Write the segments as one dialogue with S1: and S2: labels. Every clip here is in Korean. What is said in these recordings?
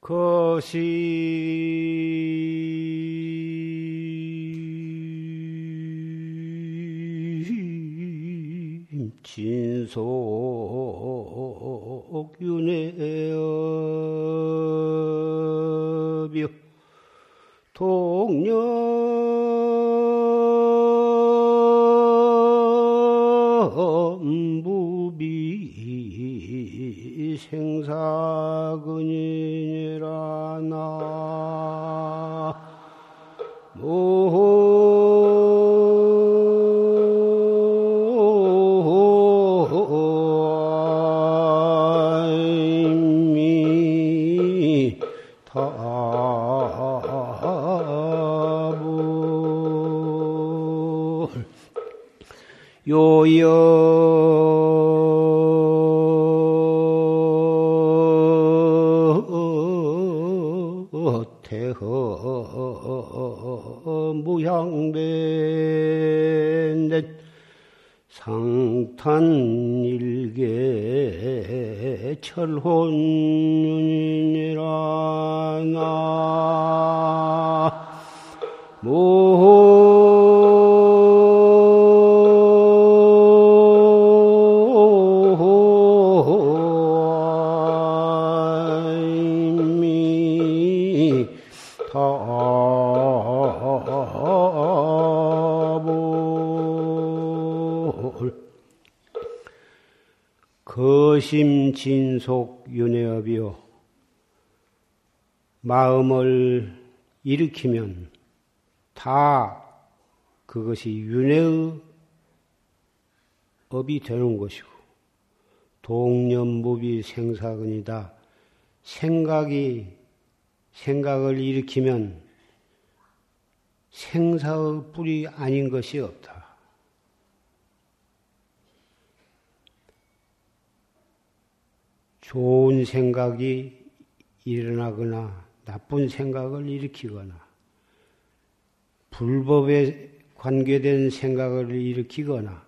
S1: 것이 진속 윤 요 거심 진속 윤회업이요 마음을 일으키면 다 그것이 윤회의 업이 되는 것이고 동년무비 생사근이다. 생각이 생각을 일으키면 생사의 뿌리 아닌 것이 없다. 좋은 생각이 일어나거나 나쁜 생각을 일으키거나 불법에 관계된 생각을 일으키거나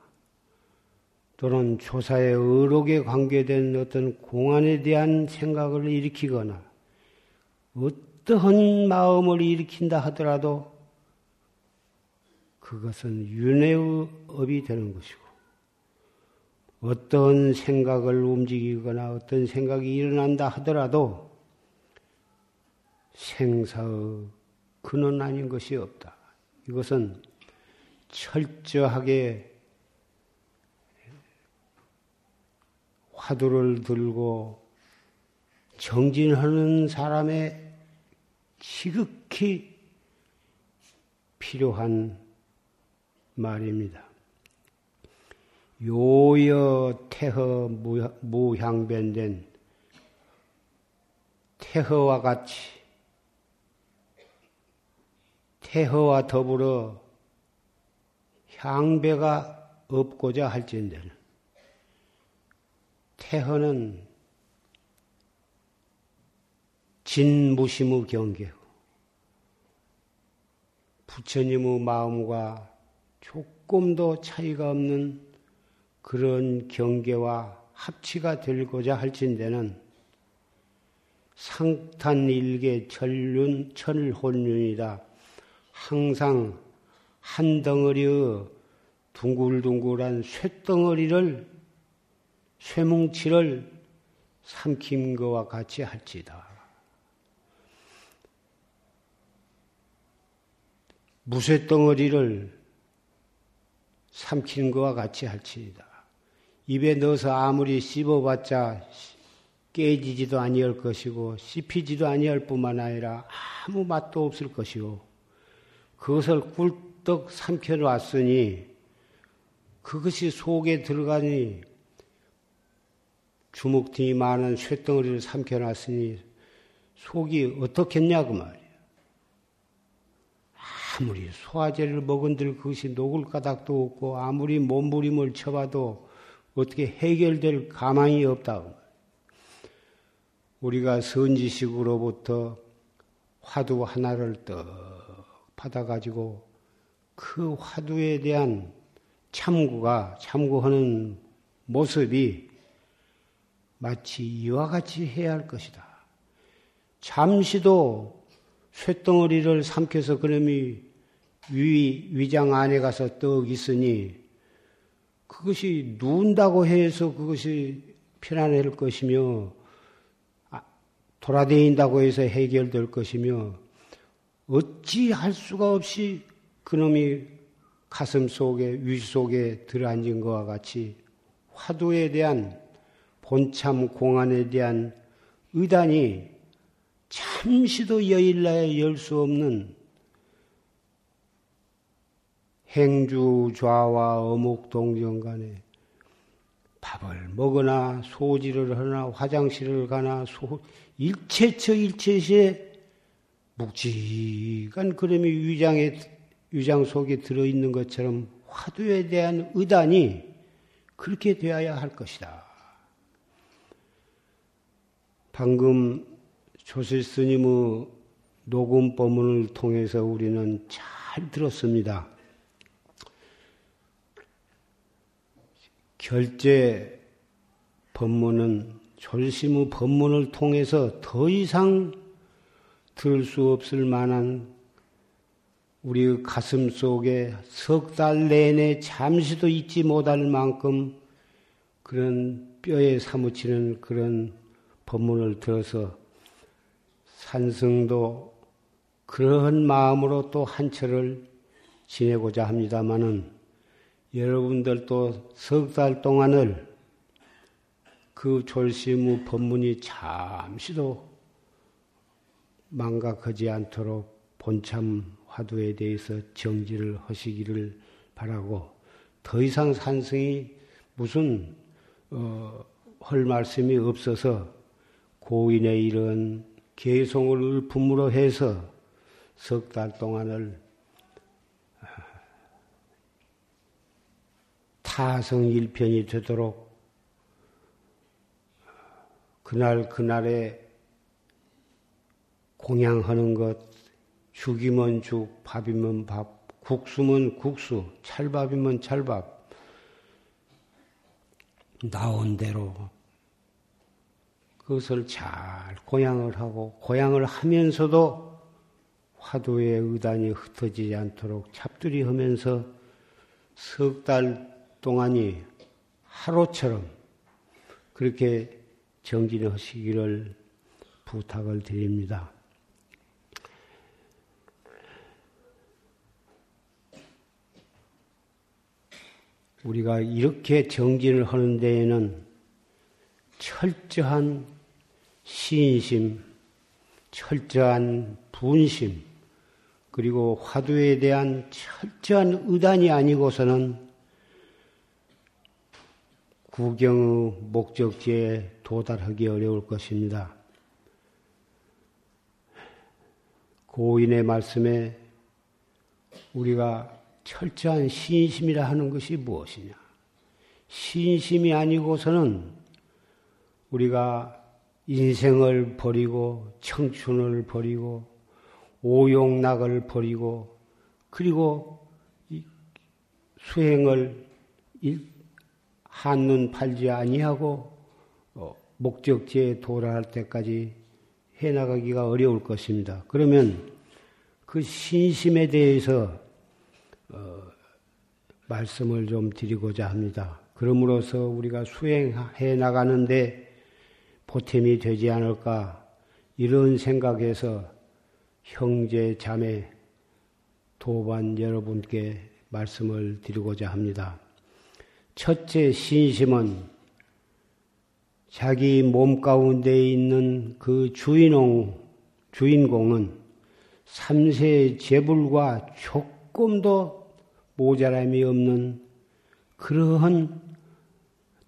S1: 또는 조사의 의록에 관계된 어떤 공안에 대한 생각을 일으키거나 어떠한 마음을 일으킨다 하더라도 그것은 윤회의 업이 되는 것이고 어떤 생각을 움직이거나 어떤 생각이 일어난다 하더라도 생사의 근원 아닌 것이 없다. 이것은 철저하게 화두를 들고 정진하는 사람의 지극히 필요한 말입니다. 요여 태허 무향변된 태허와 같이 태허와 더불어 향배가 없고자 할진대는 태허는 진무심의 경계고 부처님의 마음과 조금도 차이가 없는 그런 경계와 합치가 되고자 할진대는 상탄 일계 천륜 천혼륜이다. 항상 한 덩어리의 둥글둥글한 쇳덩어리를 쇠뭉치를 삼킨 것과 같이 할지다. 무쇠덩어리를 삼키는 것과 같이 할지이다. 입에 넣어서 아무리 씹어봤자 깨지지도 아니할 것이고 씹히지도 아니할 뿐만 아니라 아무 맛도 없을 것이고 그것을 꿀떡 삼켜놨으니 그것이 속에 들어가니 주먹등이 많은 쇳덩어리를 삼켜놨으니 속이 어떻겠냐 그 말이야. 아무리 소화제를 먹은들 그것이 녹을 까닭도 없고 아무리 몸부림을 쳐봐도 어떻게 해결될 가망이 없다. 우리가 선지식으로부터 화두 하나를 떡 받아가지고 그 화두에 대한 참구가 참고하는 모습이 마치 이와 같이 해야 할 것이다. 잠시도 쇳덩어리를 삼켜서 그놈이 위, 위장 안에 가서 떡 있으니 그것이 누운다고 해서 그것이 편안할 것이며 아, 돌아다닌다고 해서 해결될 것이며 어찌 할 수가 없이 그놈이 가슴 속에 위 속에 들어앉은 것과 같이 화두에 대한 본참 공안에 대한 의단이 잠시도 여일나에 열 수 없는 행주 좌와 어묵 동정 간에 밥을 먹거나 소지를 하나 화장실을 가나 소, 일체처 일체시에 묵직한 그림이 위장에 위장 속에 들어 있는 것처럼 화두에 대한 의단이 그렇게 되어야 할 것이다. 방금 조실 스님의 녹음 법문을 통해서 우리는 잘 들었습니다. 결제 법문은 졸심의 법문을 통해서 더 이상 들을 수 없을 만한 우리 가슴 속에 석 달 내내 잠시도 잊지 못할 만큼 그런 뼈에 사무치는 그런 법문을 들어서 산성도 그러한 마음으로 또 한철을 지내고자 합니다마는 여러분들도 석 달 동안을 그 졸시무 법문이 잠시도 망각하지 않도록 본참 화두에 대해서 정지를 하시기를 바라고 더 이상 산성이 무슨 어, 할 말씀이 없어서 고인의 이런 개송을 품으로 해서 석 달 동안을 타성일편이 되도록 그날 그날에 공양하는 것, 죽이면 죽, 밥이면 밥, 국수면 국수, 찰밥이면 찰밥, 나온 대로 그것을 잘 고양을 하고 고양을 하면서도 화두의 의단이 흩어지지 않도록 잡두리 하면서 석 달 동안이 하루처럼 그렇게 정진하시기를 부탁을 드립니다. 우리가 이렇게 정진을 하는 데에는 철저한 신심, 철저한 분심, 그리고 화두에 대한 철저한 의단이 아니고서는 구경의 목적지에 도달하기 어려울 것입니다. 고인의 말씀에 우리가 철저한 신심이라 하는 것이 무엇이냐? 신심이 아니고서는 우리가 인생을 버리고 청춘을 버리고 오용락을 버리고 그리고 수행을 한눈 팔지 아니하고 어, 목적지에 도달할 때까지 해나가기가 어려울 것입니다. 그러면 그 신심에 대해서 어, 말씀을 좀 드리고자 합니다. 그러므로서 우리가 수행해 나가는데 보탬이 되지 않을까 이런 생각에서 형제 자매 도반 여러분께 말씀을 드리고자 합니다. 첫째 신심은 자기 몸 가운데 있는 그 주인공, 주인공은 삼세 재불과 조금도 모자람이 없는 그러한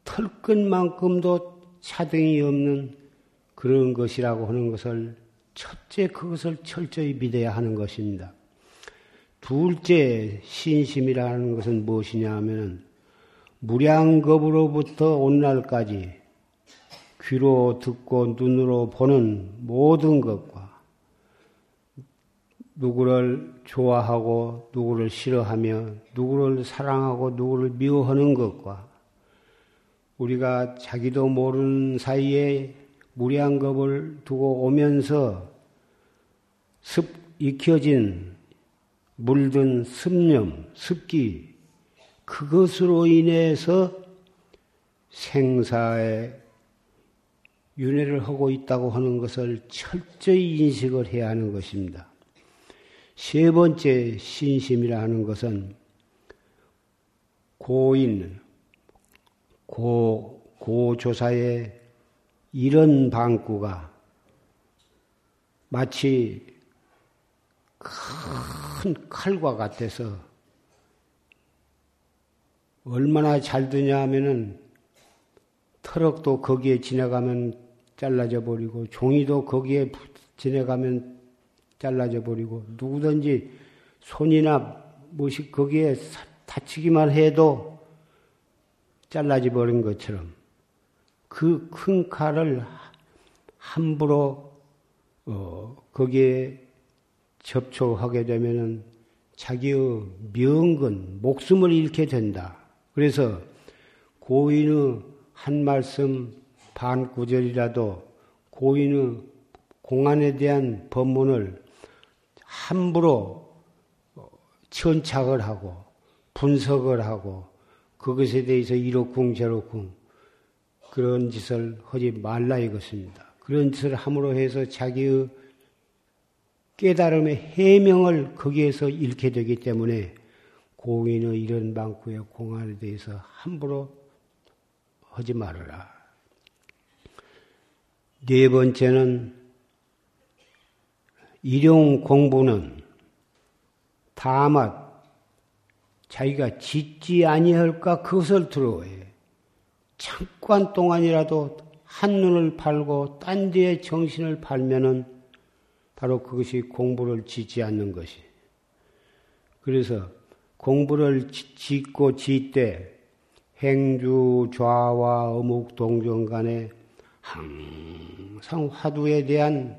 S1: 털끝만큼도 차등이 없는 그런 것이라고 하는 것을 첫째 그것을 철저히 믿어야 하는 것입니다. 둘째 신심이라는 것은 무엇이냐 하면 무량겁으로부터 오늘날까지 귀로 듣고 눈으로 보는 모든 것과 누구를 좋아하고 누구를 싫어하며 누구를 사랑하고 누구를 미워하는 것과 우리가 자기도 모르는 사이에 무량겁을 두고 오면서 습 익혀진 물든 습념, 습기 그것으로 인해서 생사에 윤회를 하고 있다고 하는 것을 철저히 인식을 해야 하는 것입니다. 세 번째 신심이라 하는 것은 고인, 고, 고조사의 이런 방구가 마치 큰 칼과 같아서 얼마나 잘 드냐 하면은 트럭도 거기에 지나가면 잘라져 버리고 종이도 거기에 지나가면 잘라져 버리고 누구든지 손이나 무엇이 거기에 다치기만 해도 잘라져 버린 것처럼 그 큰 칼을 함부로 어, 거기에 접촉하게 되면은 자기의 명근, 목숨을 잃게 된다. 그래서 고인의 한 말씀 반 구절이라도 고인의 공안에 대한 법문을 함부로 천착을 하고 분석을 하고 그것에 대해서 이렇쿵 저렇쿵 그런 짓을 하지 말라 이것입니다. 그런 짓을 함으로 해서 자기의 깨달음의 해명을 거기에서 잃게 되기 때문에 공인의 이런 방구의 공안에 대해서 함부로 하지 말아라. 네 번째는 일용 공부는 다만 자기가 짓지 아니할까 그것을 두려워해. 잠깐 동안이라도 한눈을 팔고 딴 데에 정신을 팔면은 바로 그것이 공부를 짓지 않는 것이. 그래서 공부를 짓고 짓되 행주 좌와 어묵 동정 간에 항상 화두에 대한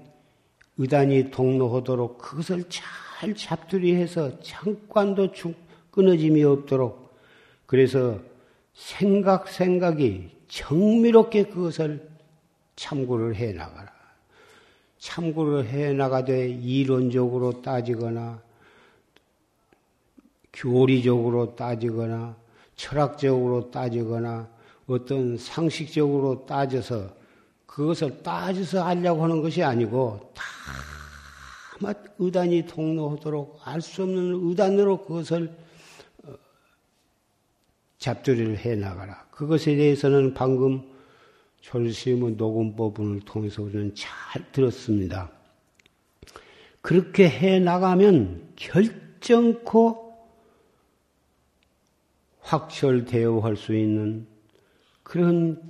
S1: 의단이 동로하도록 그것을 잘 잡두리해서 잠깐도 끊어짐이 없도록 그래서 생각 생각이 정밀하게 그것을 참고를 해 나가라. 참고를 해 나가되 이론적으로 따지거나 교리적으로 따지거나 철학적으로 따지거나 어떤 상식적으로 따져서 그것을 따져서 알려고 하는 것이 아니고 다마 의단이 통로하도록 알 수 없는 의단으로 그것을 어, 잡두리를 해 나가라. 그것에 대해서는 방금 졸시의 녹음 법문을 통해서 우리는 잘 들었습니다. 그렇게 해 나가면 결정코 확철되어 할 수 있는 그런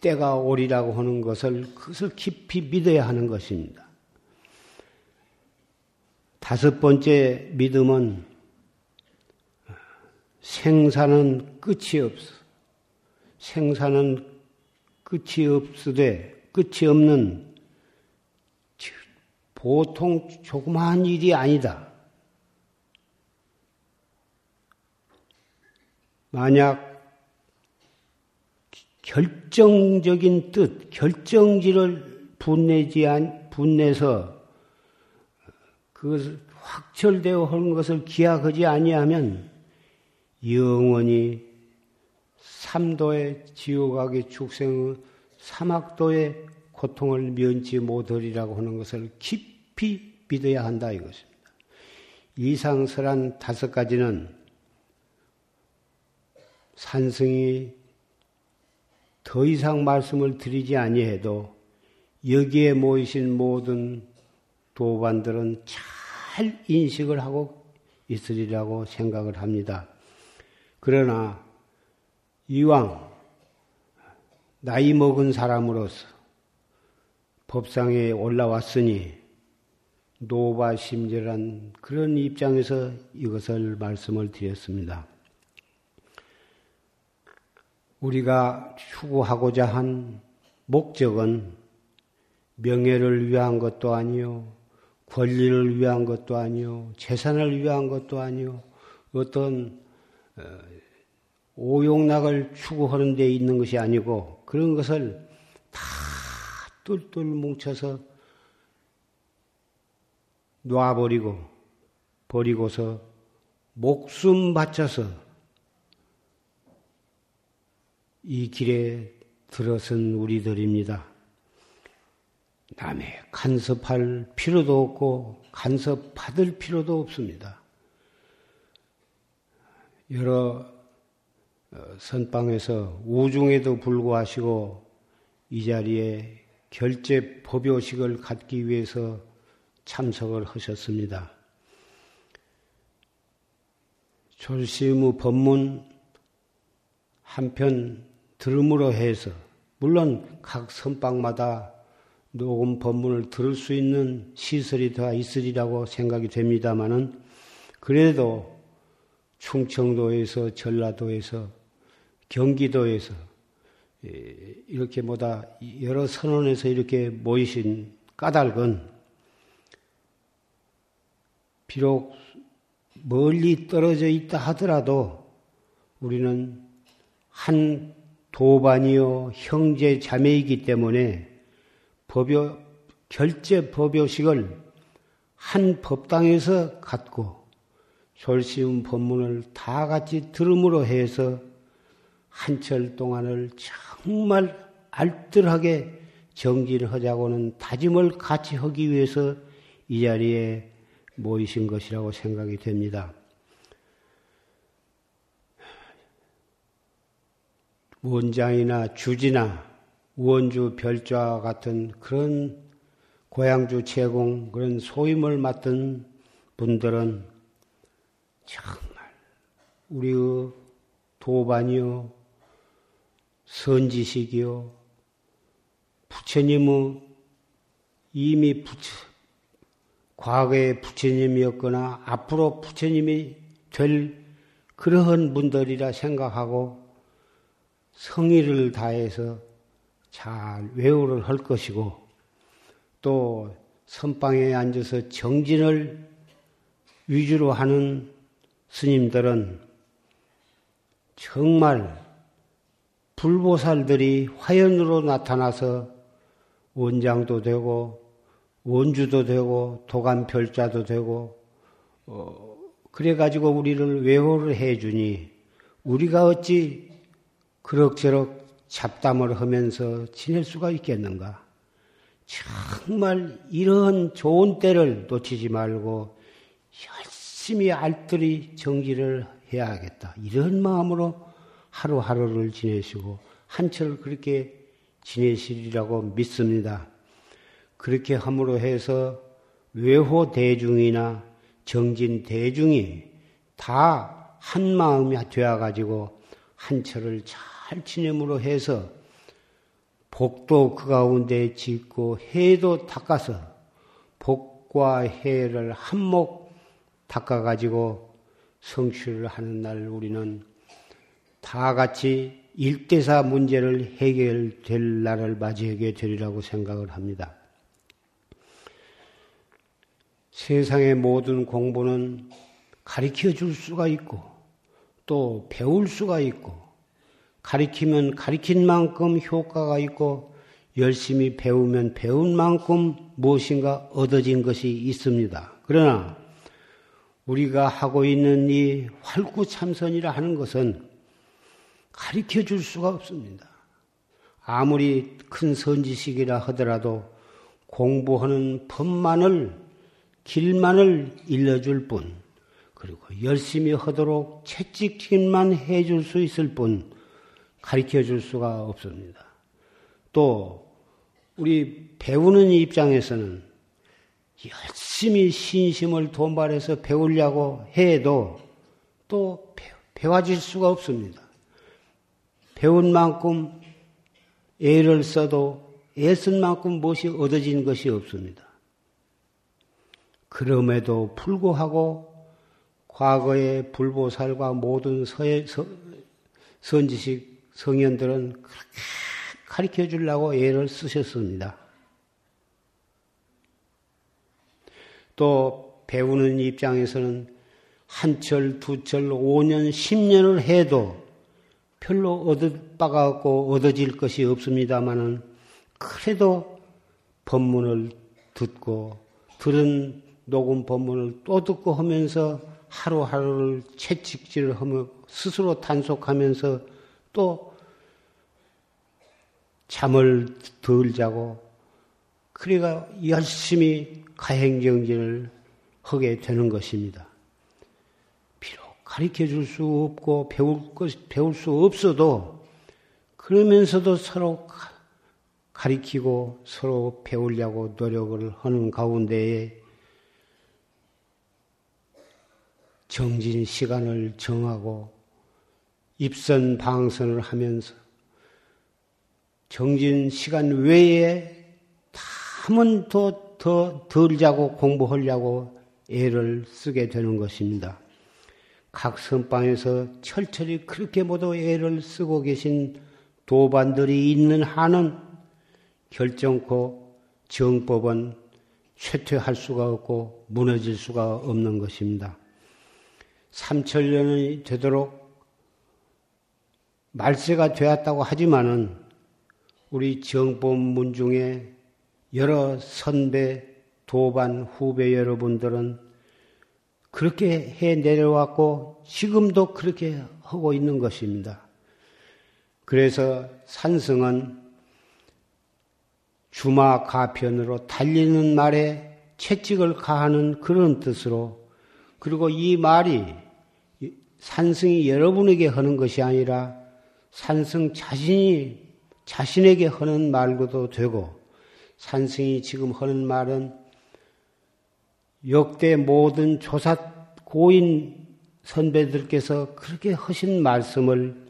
S1: 때가 오리라고 하는 것을 그것을 깊이 믿어야 하는 것입니다. 다섯 번째 믿음은 생사는 끝이 없어. 생사는 끝이 없으되 끝이 없는 보통 조그마한 일이 아니다. 만약 결정적인 뜻, 결정지를 분내지 안, 분내서 그것을 확철되어 하는 것을 기약하지 아니하면 영원히 삼도의 지옥악의 축생의 사막도의 고통을 면치 못하리라고 하는 것을 깊이 믿어야 한다 이것입니다. 이상설한 다섯 가지는 산승이 더 이상 말씀을 드리지 아니해도 여기에 모이신 모든 도반들은 잘 인식을 하고 있으리라고 생각을 합니다. 그러나 이왕 나이 먹은 사람으로서 법상에 올라왔으니 노바심절한 그런 입장에서 이것을 말씀을 드렸습니다. 우리가 추구하고자 한 목적은 명예를 위한 것도 아니요, 권리를 위한 것도 아니요, 재산을 위한 것도 아니요, 어떤 어, 오용락을 추구하는 데 있는 것이 아니고 그런 것을 다 똘똘 뭉쳐서 놔버리고 버리고서 목숨 바쳐서 이 길에 들어선 우리들입니다. 남의 간섭할 필요도 없고 간섭받을 필요도 없습니다. 여러 어, 선방에서 우중에도 불구하시고 이 자리에 결제 법요식을 갖기 위해서 참석을 하셨습니다. 졸시의 법문 한편 들음으로 해서 물론 각 선방마다 녹음 법문을 들을 수 있는 시설이 다 있으리라고 생각이 됩니다마는 그래도 충청도에서 전라도에서 경기도에서 이렇게 뭐다 여러 선원에서 이렇게 모이신 까닭은 비록 멀리 떨어져 있다 하더라도 우리는 한 도반이요 형제 자매이기 때문에 법요 결제 법요식을 한 법당에서 갖고 졸시운 법문을 다 같이 들음으로 해서 한철 동안을 정말 알뜰하게 정진하자고는 다짐을 같이 하기 위해서 이 자리에 모이신 것이라고 생각이 됩니다. 원장이나 주지나 원주 별좌 같은 그런 고향주 제공 그런 소임을 맡은 분들은 정말 우리의 도반이요 선지식이요 부처님의 이미 부처 과거의 부처님이었거나 앞으로 부처님이 될 그러한 분들이라 생각하고 성의를 다해서 잘 외우를 할 것이고 또 선방에 앉아서 정진을 위주로 하는 스님들은 정말 불보살들이 화연으로 나타나서 원장도 되고 원주도 되고 도감별자도 되고 어, 그래 가지고 우리를 외호를 해 주니 우리가 어찌 그럭저럭 잡담을 하면서 지낼 수가 있겠는가? 정말 이런 좋은 때를 놓치지 말고 열심히 알뜰히 정지를 해야겠다. 이런 마음으로 하루하루를 지내시고 한철 그렇게 지내시리라고 믿습니다. 그렇게 함으로 해서 외호 대중이나 정진 대중이 다 한 마음이 되어 가지고 한철을 잘 지냄으로 해서 복도 그 가운데 짓고 해도 닦아서 복과 해를 한몫 닦아 가지고 성취를 하는 날 우리는 다 같이 일대사 문제를 해결될 날을 맞이하게 되리라고 생각을 합니다. 세상의 모든 공부는 가르쳐 줄 수가 있고 또 배울 수가 있고 가르치면 가르친 만큼 효과가 있고 열심히 배우면 배운 만큼 무엇인가 얻어진 것이 있습니다. 그러나 우리가 하고 있는 이 활구참선이라 하는 것은 가르쳐 줄 수가 없습니다. 아무리 큰 선지식이라 하더라도 공부하는 법만을 길만을 일러줄 뿐, 그리고 열심히 하도록 채찍질만 해줄 수 있을 뿐, 가르쳐 줄 수가 없습니다. 또, 우리 배우는 입장에서는 열심히 신심을 돈발해서 배우려고 해도 또 배워질 수가 없습니다. 배운 만큼 애를 써도 애쓴 만큼 무엇이 얻어진 것이 없습니다. 그럼에도 불구하고 과거의 불보살과 모든 서예, 서, 선지식 성현들은 그렇게 가르쳐 주려고 애를 쓰셨습니다. 또 배우는 입장에서는 한 철, 두 철, 오년, 십년을 해도 별로 얻을 바가 없고 얻어질 것이 없습니다마는 그래도 법문을 듣고 들은 녹음 법문을 또 듣고 하면서 하루하루를 채찍질을 하며 스스로 단속하면서 또 잠을 덜 자고 그래가 열심히 가행정진을 하게 되는 것입니다. 비록 가르쳐 줄 수 없고 배울 것, 배울 수 없어도 그러면서도 서로 가리키고 서로 배우려고 노력을 하는 가운데에 정진 시간을 정하고 입선 방선을 하면서 정진 시간 외에 한번 더, 더, 덜 자고 공부하려고 애를 쓰게 되는 것입니다. 각 선방에서 철철히 그렇게 모두 애를 쓰고 계신 도반들이 있는 한은 결정코 정법은 쇠퇴할 수가 없고 무너질 수가 없는 것입니다. 3천년이 되도록 말세가 되었다고 하지만은 우리 정법문 중에 여러 선배, 도반, 후배 여러분들은 그렇게 해 내려왔고 지금도 그렇게 하고 있는 것입니다. 그래서 산성은 주마 가편으로 달리는 말에 채찍을 가하는 그런 뜻으로 그리고 이 말이 산승이 여러분에게 하는 것이 아니라 산승 자신이 자신에게 하는 말고도 되고 산승이 지금 하는 말은 역대 모든 조사 고인 선배들께서 그렇게 하신 말씀을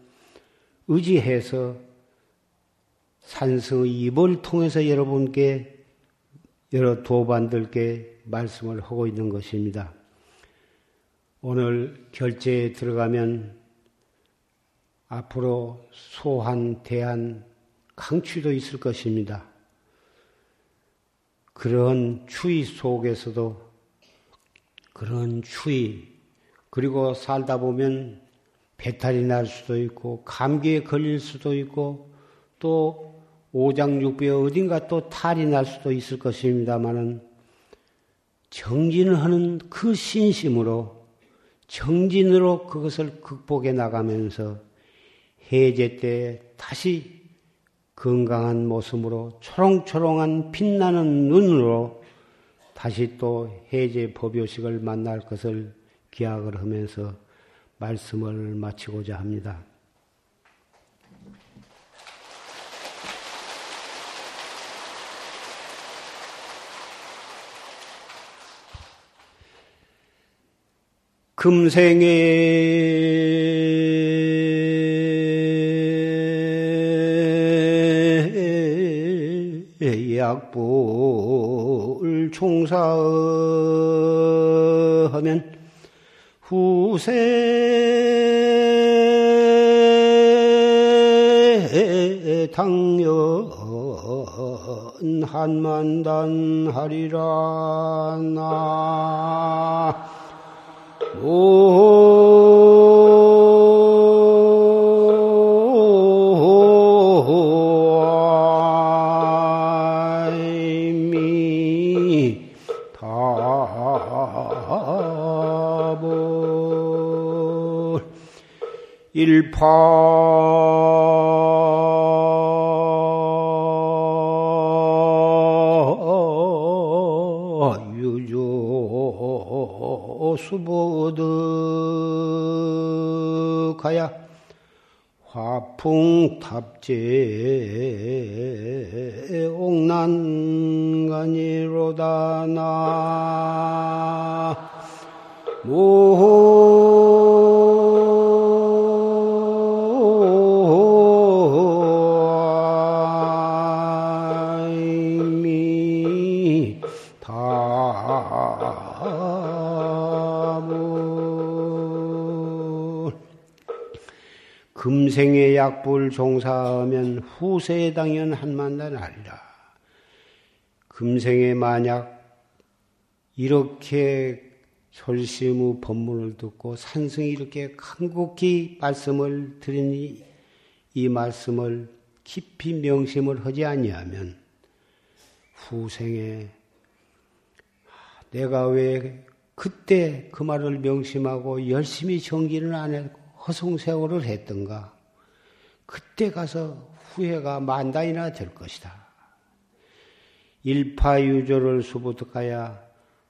S1: 의지해서 산승의 입을 통해서 여러분께 여러 도반들께 말씀을 하고 있는 것입니다. 오늘 결제에 들어가면 앞으로 소한, 대한, 강취도 있을 것입니다. 그런 추위 속에서도 그런 추위, 그리고 살다 보면 배탈이 날 수도 있고, 감기에 걸릴 수도 있고, 또 오장육부에 어딘가 또 탈이 날 수도 있을 것입니다만은, 정진을 하는 그 신심으로, 정진으로 그것을 극복해 나가면서 해제 때 다시 건강한 모습으로 초롱초롱한 빛나는 눈으로 다시 또 해제 법요식을 만날 것을 기약을 하면서 말씀을 마치고자 합니다. 금생에 약불 총사하면 후세 당연 한만단 하리라 나 일파 유조 수보득하야 화풍탑재 옥난간이로다 나금 생의 약불 종사하면 후세에 당연 한만단 아리라. 금생에 만약 이렇게 솔심의 법문을 듣고 산승이 이렇게 간곡히 말씀을 드리니 이 말씀을 깊이 명심을 하지 아니하면 후생에 내가 왜 그때 그 말을 명심하고 열심히 정기를 안 했고 허송세월을 했던가? 그때 가서 후회가 만단이나 될 것이다. 일파유조를 수부득하야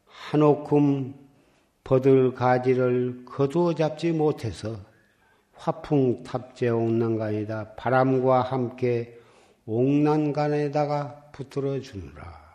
S1: 한옥금 버들 가지를 거두어 잡지 못해서 화풍 탑재 옥난간이다. 바람과 함께 옥난간에다가 붙들어 주느라.